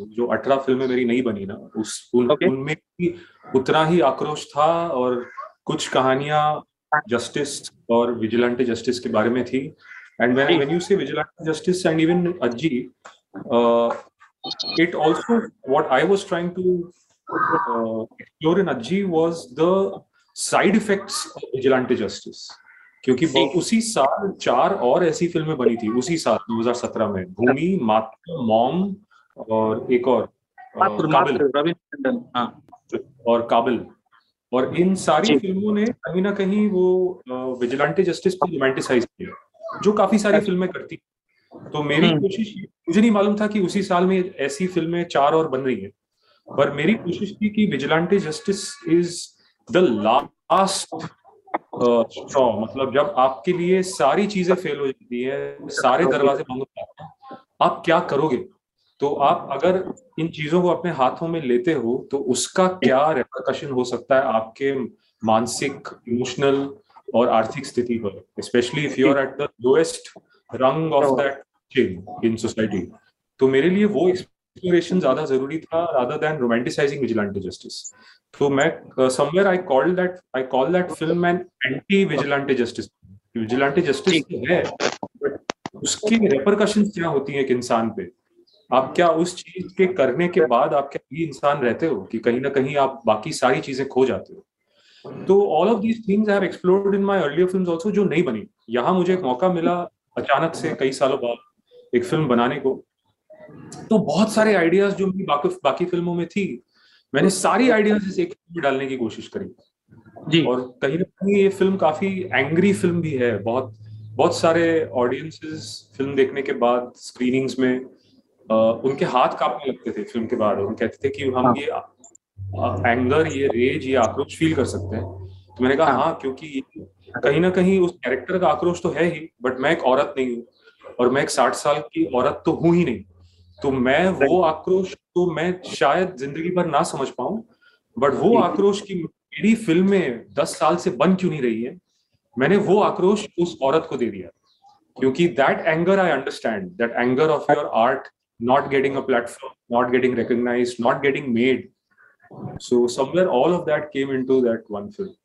जो अठारह फ़िल्में मेरी नहीं बनी ना उस उन, Okay. उनमें भी उतना ही आक्रोश था और कुछ कहानियाँ जस्टिस और विजिलेंटे जस्टिस के बारे में थी and when when you say vigilante justice and even अज्जी also what I was trying to uh, explore in Ajji was the side effects of vigilante justice. क्योंकि उसी साल चार और ऐसी फ़िल्में बनी थी उसी साल 2017 में भूमि मात्र मॉम और एक और मात्र काबिल। टंडन। हाँ। और काबिल। और इन सारी फ़िल्मों ने कहीं ना कहीं वो विजिलेंटे जस्टिस को रोमांटिसाइज किया जो काफ़ी सारी फ़िल्में करती तो मेरी हम्म। कोशिश मुझे नहीं मालूम था कि उसी साल में ऐसी फ़िल्में चार और बन रही हैं पर मेरी कोशिश थी कि vigilante justice is the last straw मतलब जब आपके लिए सारी चीज़ें फेल हो जाती है सारे दरवाजे बंद हो जाते हैं आप क्या करोगे? तो आप अगर इन चीज़ों को अपने हाथों में लेते हो तो उसका क्या रेपरकशन हो सकता है आपके मानसिक इमोशनल और आर्थिक स्थिति पर? Specially if you are at the lowest rung of that chain in society तो मेरे लिए वो एक्सप्लोरेशन ज़्यादा ज़रूरी था rather than romanticising vigilante justice तो मैं somewhere I call that I call that film an anti vigilante justice vigilante justice है बट उसकी रेपरकशन क्या होती है एक इंसान पे? आप क्या उस चीज़ के करने के बाद आप क्या भी इंसान रहते हो कि कहीं ना कहीं आप बाकी सारी चीज़ें खो जाते हो? तो all of these things I have explored in my earlier films also जो नहीं बनी। यहाँ मुझे एक मौका मिला अचानक से कई सालों बाद एक फ़िल्म बनाने को। तो बहुत सारे आइडियाज़ जो मेरी बाकी बाकी फ़िल्मों में थी मैंने सारी आइडियाज़ इस एक फ़िल्म में डालने की कोशिश करी। जी। और कहीं ना कहीं ये फ़िल्म काफ़ी एंग्री फ़िल्म भी है। बहुत बहुत सारे ऑडियंसेस फ़िल्म देखने के बाद स्क्रीनिंग्स में उनके हाथ कांपने लगते थे फ़िल्म के बाद वो कहते थे कि हम हाँ। ये एंगर ये रेज ये आक्रोश फील कर सकते हैं। तो मैंने कहा हाँ। हाँ क्योंकि कहीं ना कहीं उस कैरेक्टर का आक्रोश तो है ही बट मैं एक औरत नहीं हूँ और मैं एक साठ साल की औरत तो हूँ ही नहीं। तो मैं वो आक्रोश तो मैं शायद ज़िंदगी भर ना समझ पाऊँ बट वो आक्रोश की मेरी फ़िल्म में दस साल से बन क्यों नहीं रही है? मैंने वो आक्रोश उस औरत को दे दिया। क्योंकि that anger I understand that anger of your art not getting a platform not getting recognized not getting made. So somewhere all of that came into that one film